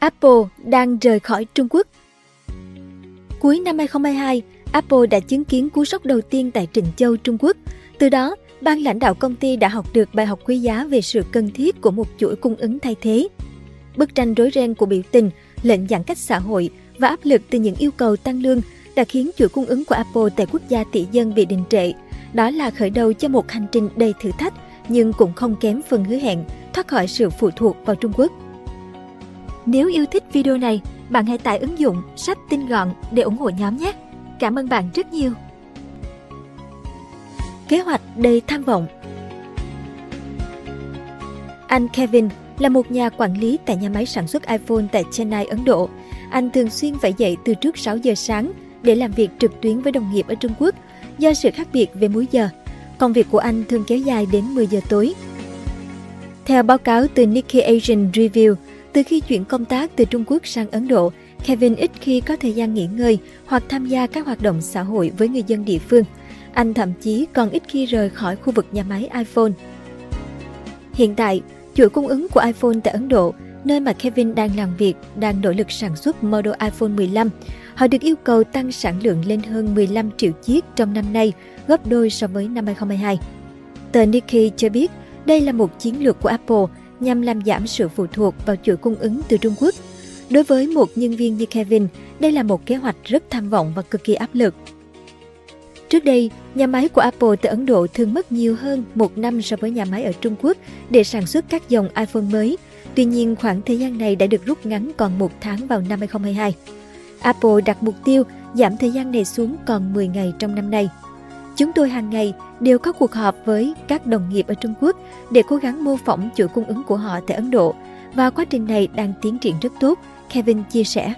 Apple đang rời khỏi Trung Quốc. Cuối năm 2022, Apple đã chứng kiến cú sốc đầu tiên tại Trịnh Châu, Trung Quốc. Từ đó, ban lãnh đạo công ty đã học được bài học quý giá về sự cần thiết của một chuỗi cung ứng thay thế. Bức tranh rối ren của biểu tình, lệnh giãn cách xã hội và áp lực từ những yêu cầu tăng lương đã khiến chuỗi cung ứng của Apple tại quốc gia tỷ dân bị đình trệ. Đó là khởi đầu cho một hành trình đầy thử thách, nhưng cũng không kém phần hứa hẹn thoát khỏi sự phụ thuộc vào Trung Quốc. Nếu yêu thích video này, bạn hãy tải ứng dụng sách tinh gọn để ủng hộ nhóm nhé. Cảm ơn bạn rất nhiều. Kế hoạch đầy tham vọng Anh Kevin là một nhà quản lý tại nhà máy sản xuất iPhone tại Chennai, Ấn Độ. Anh thường xuyên phải dậy từ trước 6 giờ sáng để làm việc trực tuyến với đồng nghiệp ở Trung Quốc do sự khác biệt về múi giờ. Công việc của anh thường kéo dài đến 10 giờ tối. Theo báo cáo từ Nikkei Asian Review, từ khi chuyển công tác từ Trung Quốc sang Ấn Độ, Kevin ít khi có thời gian nghỉ ngơi hoặc tham gia các hoạt động xã hội với người dân địa phương. Anh thậm chí còn ít khi rời khỏi khu vực nhà máy iPhone. Hiện tại, chuỗi cung ứng của iPhone tại Ấn Độ, nơi mà Kevin đang làm việc, đang nỗ lực sản xuất model iPhone 15. Họ được yêu cầu tăng sản lượng lên hơn 15 triệu chiếc trong năm nay, gấp đôi so với năm 2022. Tờ Nikkei cho biết đây là một chiến lược của Apple nhằm làm giảm sự phụ thuộc vào chuỗi cung ứng từ Trung Quốc. Đối với một nhân viên như Kevin, đây là một kế hoạch rất tham vọng và cực kỳ áp lực. Trước đây, nhà máy của Apple tại Ấn Độ thường mất nhiều hơn một năm so với nhà máy ở Trung Quốc để sản xuất các dòng iPhone mới. Tuy nhiên, khoảng thời gian này đã được rút ngắn còn một tháng vào năm 2022. Apple đặt mục tiêu giảm thời gian này xuống còn 10 ngày trong năm nay. Chúng tôi hàng ngày đều có cuộc họp với các đồng nghiệp ở Trung Quốc để cố gắng mô phỏng chuỗi cung ứng của họ tại Ấn Độ và quá trình này đang tiến triển rất tốt, Kevin chia sẻ.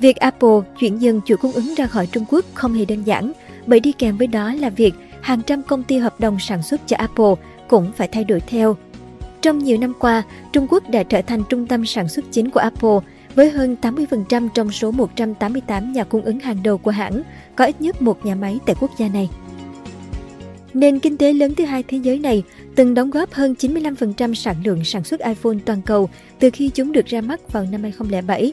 Việc Apple chuyển dần chuỗi cung ứng ra khỏi Trung Quốc không hề đơn giản, bởi đi kèm với đó là việc hàng trăm công ty hợp đồng sản xuất cho Apple cũng phải thay đổi theo. Trong nhiều năm qua, Trung Quốc đã trở thành trung tâm sản xuất chính của Apple với hơn 80% trong số 188 nhà cung ứng hàng đầu của hãng, có ít nhất một nhà máy tại quốc gia này. Nền kinh tế lớn thứ hai thế giới này từng đóng góp hơn 95% sản lượng sản xuất iPhone toàn cầu từ khi chúng được ra mắt vào năm 2007.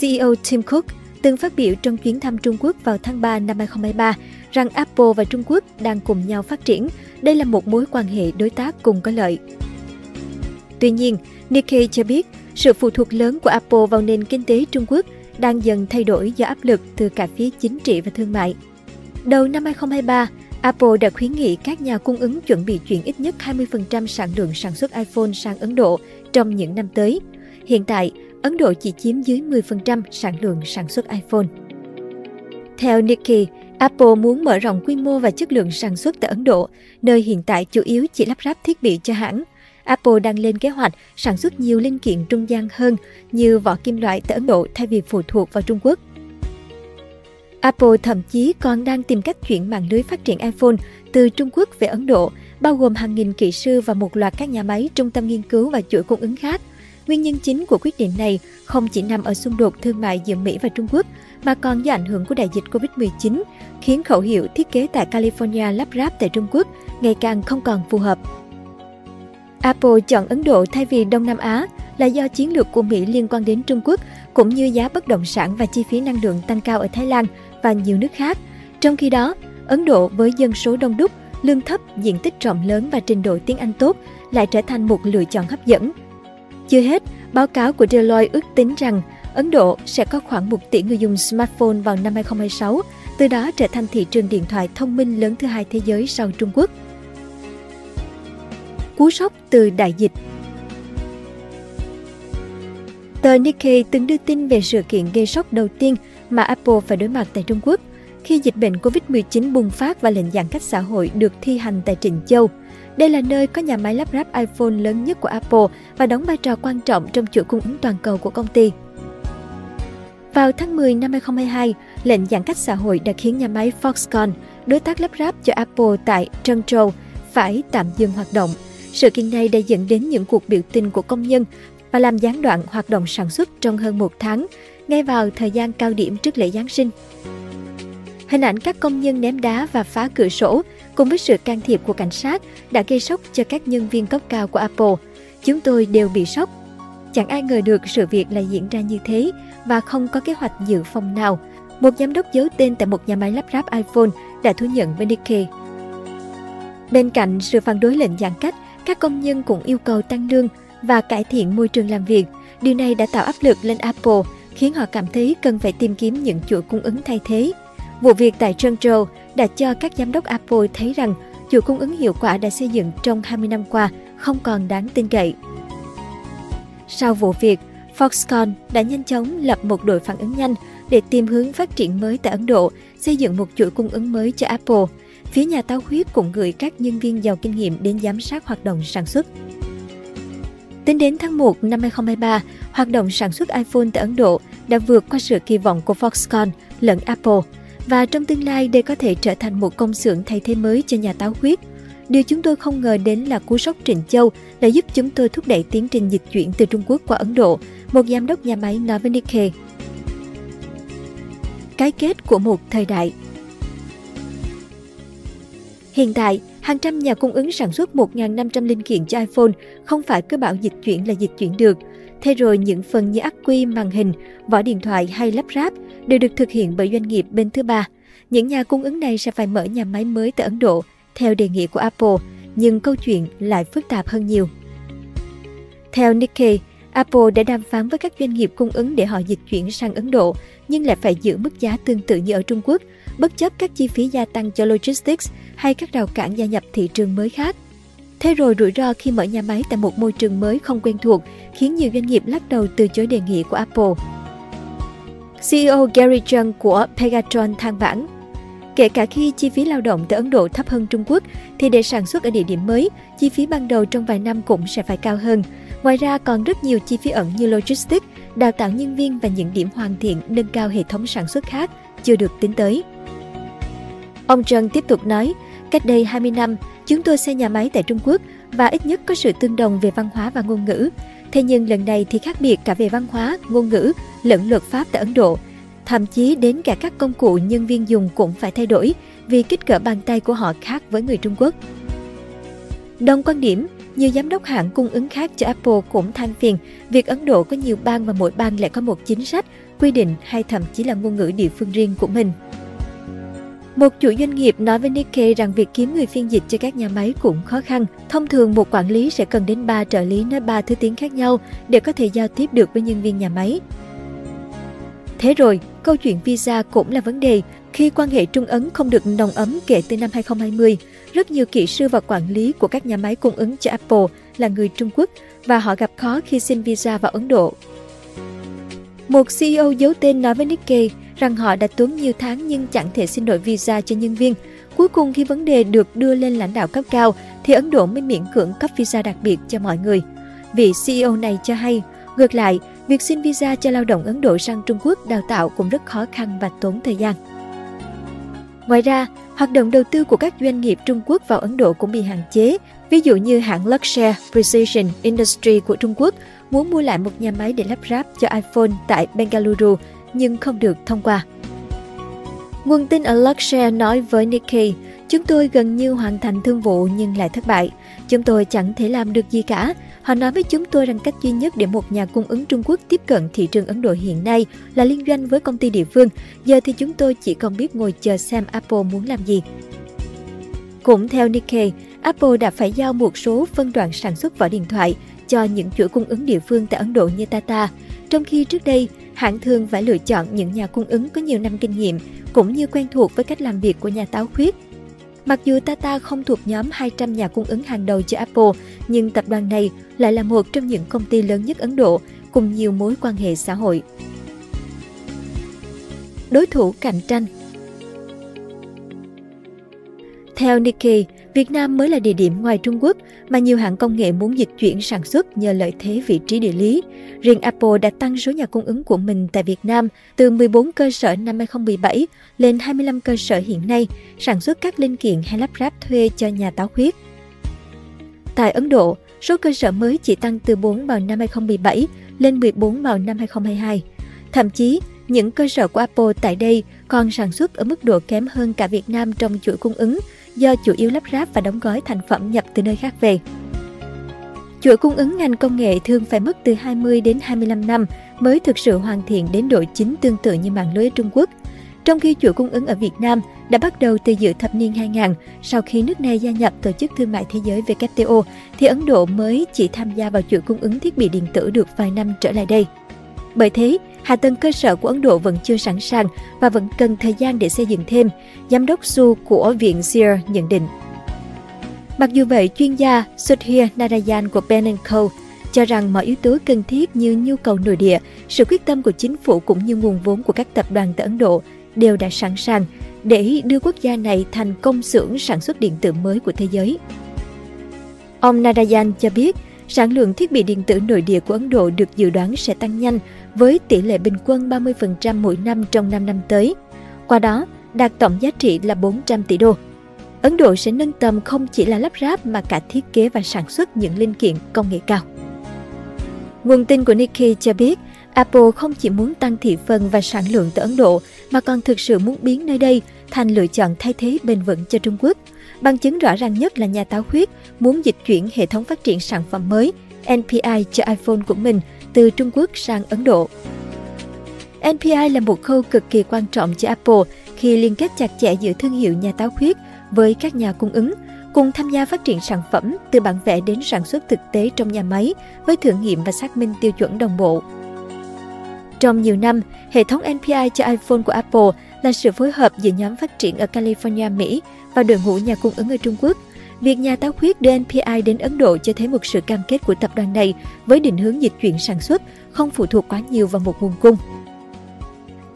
CEO Tim Cook từng phát biểu trong chuyến thăm Trung Quốc vào tháng 3 năm 2023 rằng Apple và Trung Quốc đang cùng nhau phát triển. Đây là một mối quan hệ đối tác cùng có lợi. Tuy nhiên, Nikkei cho biết sự phụ thuộc lớn của Apple vào nền kinh tế Trung Quốc đang dần thay đổi do áp lực từ cả phía chính trị và thương mại. Đầu năm 2023, Apple đã khuyến nghị các nhà cung ứng chuẩn bị chuyển ít nhất 20% sản lượng sản xuất iPhone sang Ấn Độ trong những năm tới. Hiện tại, Ấn Độ chỉ chiếm dưới 10% sản lượng sản xuất iPhone. Theo Nikkei, Apple muốn mở rộng quy mô và chất lượng sản xuất tại Ấn Độ, nơi hiện tại chủ yếu chỉ lắp ráp thiết bị cho hãng. Apple đang lên kế hoạch sản xuất nhiều linh kiện trung gian hơn như vỏ kim loại tại Ấn Độ thay vì phụ thuộc vào Trung Quốc. Apple thậm chí còn đang tìm cách chuyển mạng lưới phát triển iPhone từ Trung Quốc về Ấn Độ, bao gồm hàng nghìn kỹ sư và một loạt các nhà máy trung tâm nghiên cứu và chuỗi cung ứng khác. Nguyên nhân chính của quyết định này không chỉ nằm ở xung đột thương mại giữa Mỹ và Trung Quốc, mà còn do ảnh hưởng của đại dịch Covid-19, khiến khẩu hiệu thiết kế tại California lắp ráp tại Trung Quốc ngày càng không còn phù hợp. Apple chọn Ấn Độ thay vì Đông Nam Á là do chiến lược của Mỹ liên quan đến Trung Quốc, cũng như giá bất động sản và chi phí năng lượng tăng cao ở Thái Lan và nhiều nước khác. Trong khi đó, Ấn Độ với dân số đông đúc, lương thấp, diện tích rộng lớn và trình độ tiếng Anh tốt lại trở thành một lựa chọn hấp dẫn. Chưa hết, báo cáo của Deloitte ước tính rằng Ấn Độ sẽ có khoảng 1 tỷ người dùng smartphone vào năm 2026, từ đó trở thành thị trường điện thoại thông minh lớn thứ hai thế giới sau Trung Quốc. Cú sốc từ đại dịch Tờ Nikkei từng đưa tin về sự kiện gây sốc đầu tiên mà Apple phải đối mặt tại Trung Quốc khi dịch bệnh COVID-19 bùng phát và lệnh giãn cách xã hội được thi hành tại Trịnh Châu. Đây là nơi có nhà máy lắp ráp iPhone lớn nhất của Apple và đóng vai trò quan trọng trong chuỗi cung ứng toàn cầu của công ty. Vào tháng 10 năm 2022, lệnh giãn cách xã hội đã khiến nhà máy Foxconn, đối tác lắp ráp cho Apple tại Trân phải tạm dừng hoạt động. Sự kiện này đã dẫn đến những cuộc biểu tình của công nhân và làm gián đoạn hoạt động sản xuất trong hơn một tháng, ngay vào thời gian cao điểm trước lễ Giáng sinh. Hình ảnh các công nhân ném đá và phá cửa sổ cùng với sự can thiệp của cảnh sát đã gây sốc cho các nhân viên cấp cao của Apple. Chúng tôi đều bị sốc. Chẳng ai ngờ được sự việc lại diễn ra như thế và không có kế hoạch dự phòng nào. Một giám đốc giấu tên tại một nhà máy lắp ráp iPhone đã thú nhận với Nikkei. Bên cạnh sự phản đối lệnh giãn cách, các công nhân cũng yêu cầu tăng lương và cải thiện môi trường làm việc. Điều này đã tạo áp lực lên Apple, khiến họ cảm thấy cần phải tìm kiếm những chuỗi cung ứng thay thế. Vụ việc tại Zhengzhou đã cho các giám đốc Apple thấy rằng chuỗi cung ứng hiệu quả đã xây dựng trong 20 năm qua không còn đáng tin cậy. Sau vụ việc, Foxconn đã nhanh chóng lập một đội phản ứng nhanh để tìm hướng phát triển mới tại Ấn Độ, xây dựng một chuỗi cung ứng mới cho Apple. Phía nhà táo huyết cũng gửi các nhân viên giàu kinh nghiệm đến giám sát hoạt động sản xuất. Tính đến tháng 1 năm 2023, hoạt động sản xuất iPhone tại Ấn Độ đã vượt qua sự kỳ vọng của Foxconn lẫn Apple. Và trong tương lai đây có thể trở thành một công xưởng thay thế mới cho nhà táo huyết. Điều chúng tôi không ngờ đến là cú sốc Trịnh Châu đã giúp chúng tôi thúc đẩy tiến trình dịch chuyển từ Trung Quốc qua Ấn Độ, một giám đốc nhà máy nói với Nikkei. Cái kết của một thời đại Hiện tại, hàng trăm nhà cung ứng sản xuất 1.500 linh kiện cho iPhone không phải cứ bảo dịch chuyển là dịch chuyển được. Thế rồi những phần như ắc quy, màn hình, vỏ điện thoại hay lắp ráp đều được thực hiện bởi doanh nghiệp bên thứ ba. Những nhà cung ứng này sẽ phải mở nhà máy mới tại Ấn Độ, theo đề nghị của Apple, nhưng câu chuyện lại phức tạp hơn nhiều. Theo Nikkei, Apple đã đàm phán với các doanh nghiệp cung ứng để họ dịch chuyển sang Ấn Độ, nhưng lại phải giữ mức giá tương tự như ở Trung Quốc, bất chấp các chi phí gia tăng cho logistics hay các rào cản gia nhập thị trường mới khác. Thế rồi rủi ro khi mở nhà máy tại một môi trường mới không quen thuộc khiến nhiều doanh nghiệp lắc đầu từ chối đề nghị của Apple. CEO Gary Chung của Pegatron than vãn Kể cả khi chi phí lao động tại Ấn Độ thấp hơn Trung Quốc, thì để sản xuất ở địa điểm mới, chi phí ban đầu trong vài năm cũng sẽ phải cao hơn. Ngoài ra còn rất nhiều chi phí ẩn như logistics, đào tạo nhân viên và những điểm hoàn thiện nâng cao hệ thống sản xuất khác chưa được tính tới. Ông Trần tiếp tục nói, cách đây 20 năm, chúng tôi xây nhà máy tại Trung Quốc và ít nhất có sự tương đồng về văn hóa và ngôn ngữ. Thế nhưng lần này thì khác biệt cả về văn hóa, ngôn ngữ lẫn luật pháp tại Ấn Độ. Thậm chí đến cả các công cụ nhân viên dùng cũng phải thay đổi vì kích cỡ bàn tay của họ khác với người Trung Quốc. Đồng quan điểm, nhiều giám đốc hãng cung ứng khác cho Apple cũng than phiền việc Ấn Độ có nhiều bang và mỗi bang lại có một chính sách, quy định hay thậm chí là ngôn ngữ địa phương riêng của mình. Một chủ doanh nghiệp nói với Nikkei rằng việc kiếm người phiên dịch cho các nhà máy cũng khó khăn. Thông thường một quản lý sẽ cần đến 3 trợ lý nói 3 thứ tiếng khác nhau để có thể giao tiếp được với nhân viên nhà máy. Thế rồi, câu chuyện visa cũng là vấn đề khi quan hệ Trung Ấn không được nồng ấm kể từ năm 2020. Rất nhiều kỹ sư và quản lý của các nhà máy cung ứng cho Apple là người Trung Quốc và họ gặp khó khi xin visa vào Ấn Độ. Một CEO giấu tên nói với Nikkei rằng họ đã tốn nhiều tháng nhưng chẳng thể xin đổi visa cho nhân viên. Cuối cùng khi vấn đề được đưa lên lãnh đạo cấp cao thì Ấn Độ mới miễn cưỡng cấp visa đặc biệt cho mọi người. Vị CEO này cho hay, ngược lại, việc xin visa cho lao động Ấn Độ sang Trung Quốc đào tạo cũng rất khó khăn và tốn thời gian. Ngoài ra, hoạt động đầu tư của các doanh nghiệp Trung Quốc vào Ấn Độ cũng bị hạn chế. Ví dụ như hãng Luxshare Precision Industry của Trung Quốc muốn mua lại một nhà máy để lắp ráp cho iPhone tại Bengaluru nhưng không được thông qua. Nguồn tin ở Luxshare nói với Nikkei, chúng tôi gần như hoàn thành thương vụ nhưng lại thất bại. Chúng tôi chẳng thể làm được gì cả. Họ nói với chúng tôi rằng cách duy nhất để một nhà cung ứng Trung Quốc tiếp cận thị trường Ấn Độ hiện nay là liên doanh với công ty địa phương. Giờ thì chúng tôi chỉ còn biết ngồi chờ xem Apple muốn làm gì. Cũng theo Nikkei, Apple đã phải giao một số phân đoạn sản xuất vỏ điện thoại cho những chuỗi cung ứng địa phương tại Ấn Độ như Tata, trong khi trước đây hãng thường phải lựa chọn những nhà cung ứng có nhiều năm kinh nghiệm cũng như quen thuộc với cách làm việc của nhà táo khuyết. Mặc dù Tata không thuộc nhóm 200 nhà cung ứng hàng đầu cho Apple, nhưng tập đoàn này lại là một trong những công ty lớn nhất Ấn Độ cùng nhiều mối quan hệ xã hội. Đối thủ cạnh tranh Theo Nikkei, Việt Nam mới là địa điểm ngoài Trung Quốc mà nhiều hãng công nghệ muốn dịch chuyển sản xuất nhờ lợi thế vị trí địa lý. Riêng Apple đã tăng số nhà cung ứng của mình tại Việt Nam từ 14 cơ sở năm 2017 lên 25 cơ sở hiện nay, sản xuất các linh kiện hay lắp ráp thuê cho nhà táo khuyết. Tại Ấn Độ, số cơ sở mới chỉ tăng từ 4 vào năm 2017 lên 14 vào năm 2022. Thậm chí, những cơ sở của Apple tại đây còn sản xuất ở mức độ kém hơn cả Việt Nam trong chuỗi cung ứng do chủ yếu lắp ráp và đóng gói thành phẩm nhập từ nơi khác về. Chuỗi cung ứng ngành công nghệ thường phải mất từ 20 đến 25 năm mới thực sự hoàn thiện đến độ chính tương tự như mạng lưới Trung Quốc. Trong khi chuỗi cung ứng ở Việt Nam đã bắt đầu từ giữa thập niên 2000, sau khi nước này gia nhập Tổ chức Thương mại Thế giới WTO, thì Ấn Độ mới chỉ tham gia vào chuỗi cung ứng thiết bị điện tử được vài năm trở lại đây. Bởi thế, hạ tầng cơ sở của Ấn Độ vẫn chưa sẵn sàng và vẫn cần thời gian để xây dựng thêm, Giám đốc Su của Viện Sear nhận định. Mặc dù vậy, chuyên gia Sudhir Narayan của Ben Co cho rằng mọi yếu tố cần thiết như nhu cầu nội địa, sự quyết tâm của chính phủ cũng như nguồn vốn của các tập đoàn tại Ấn Độ đều đã sẵn sàng để đưa quốc gia này thành công xưởng sản xuất điện tử mới của thế giới. Ông Narayan cho biết, sản lượng thiết bị điện tử nội địa của Ấn Độ được dự đoán sẽ tăng nhanh với tỷ lệ bình quân 30% mỗi năm trong 5 năm tới. Qua đó, đạt tổng giá trị là 400 tỷ đô. Ấn Độ sẽ nâng tầm không chỉ là lắp ráp mà cả thiết kế và sản xuất những linh kiện công nghệ cao. Nguồn tin của Nikkei cho biết, Apple không chỉ muốn tăng thị phần và sản lượng tại Ấn Độ mà còn thực sự muốn biến nơi đây thành lựa chọn thay thế bền vững cho Trung Quốc. Bằng chứng rõ ràng nhất là nhà táo khuyết muốn dịch chuyển hệ thống phát triển sản phẩm mới NPI cho iPhone của mình từ Trung Quốc sang Ấn Độ. NPI là một khâu cực kỳ quan trọng cho Apple khi liên kết chặt chẽ giữa thương hiệu nhà táo khuyết với các nhà cung ứng, cùng tham gia phát triển sản phẩm từ bản vẽ đến sản xuất thực tế trong nhà máy với thử nghiệm và xác minh tiêu chuẩn đồng bộ. Trong nhiều năm, hệ thống NPI cho iPhone của Apple là sự phối hợp giữa nhóm phát triển ở California, Mỹ và đội ngũ nhà cung ứng ở Trung Quốc. Việc nhà táo khuyết đưa NPI đến Ấn Độ cho thấy một sự cam kết của tập đoàn này với định hướng dịch chuyển sản xuất, không phụ thuộc quá nhiều vào một nguồn cung.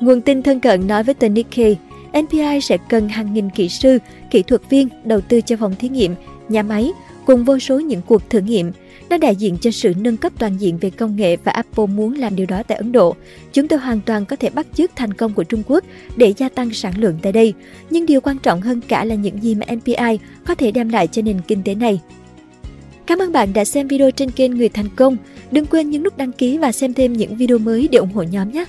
Nguồn tin thân cận nói với tờ Nikkei, NPI sẽ cần hàng nghìn kỹ sư, kỹ thuật viên đầu tư cho phòng thí nghiệm, nhà máy, cùng vô số những cuộc thử nghiệm. Nó đại diện cho sự nâng cấp toàn diện về công nghệ và Apple muốn làm điều đó tại Ấn Độ. Chúng tôi hoàn toàn có thể bắt chước thành công của Trung Quốc để gia tăng sản lượng tại đây. Nhưng điều quan trọng hơn cả là những gì mà NPI có thể đem lại cho nền kinh tế này. Cảm ơn bạn đã xem video trên kênh Người Thành Công. Đừng quên nhấn nút đăng ký và xem thêm những video mới để ủng hộ nhóm nhé!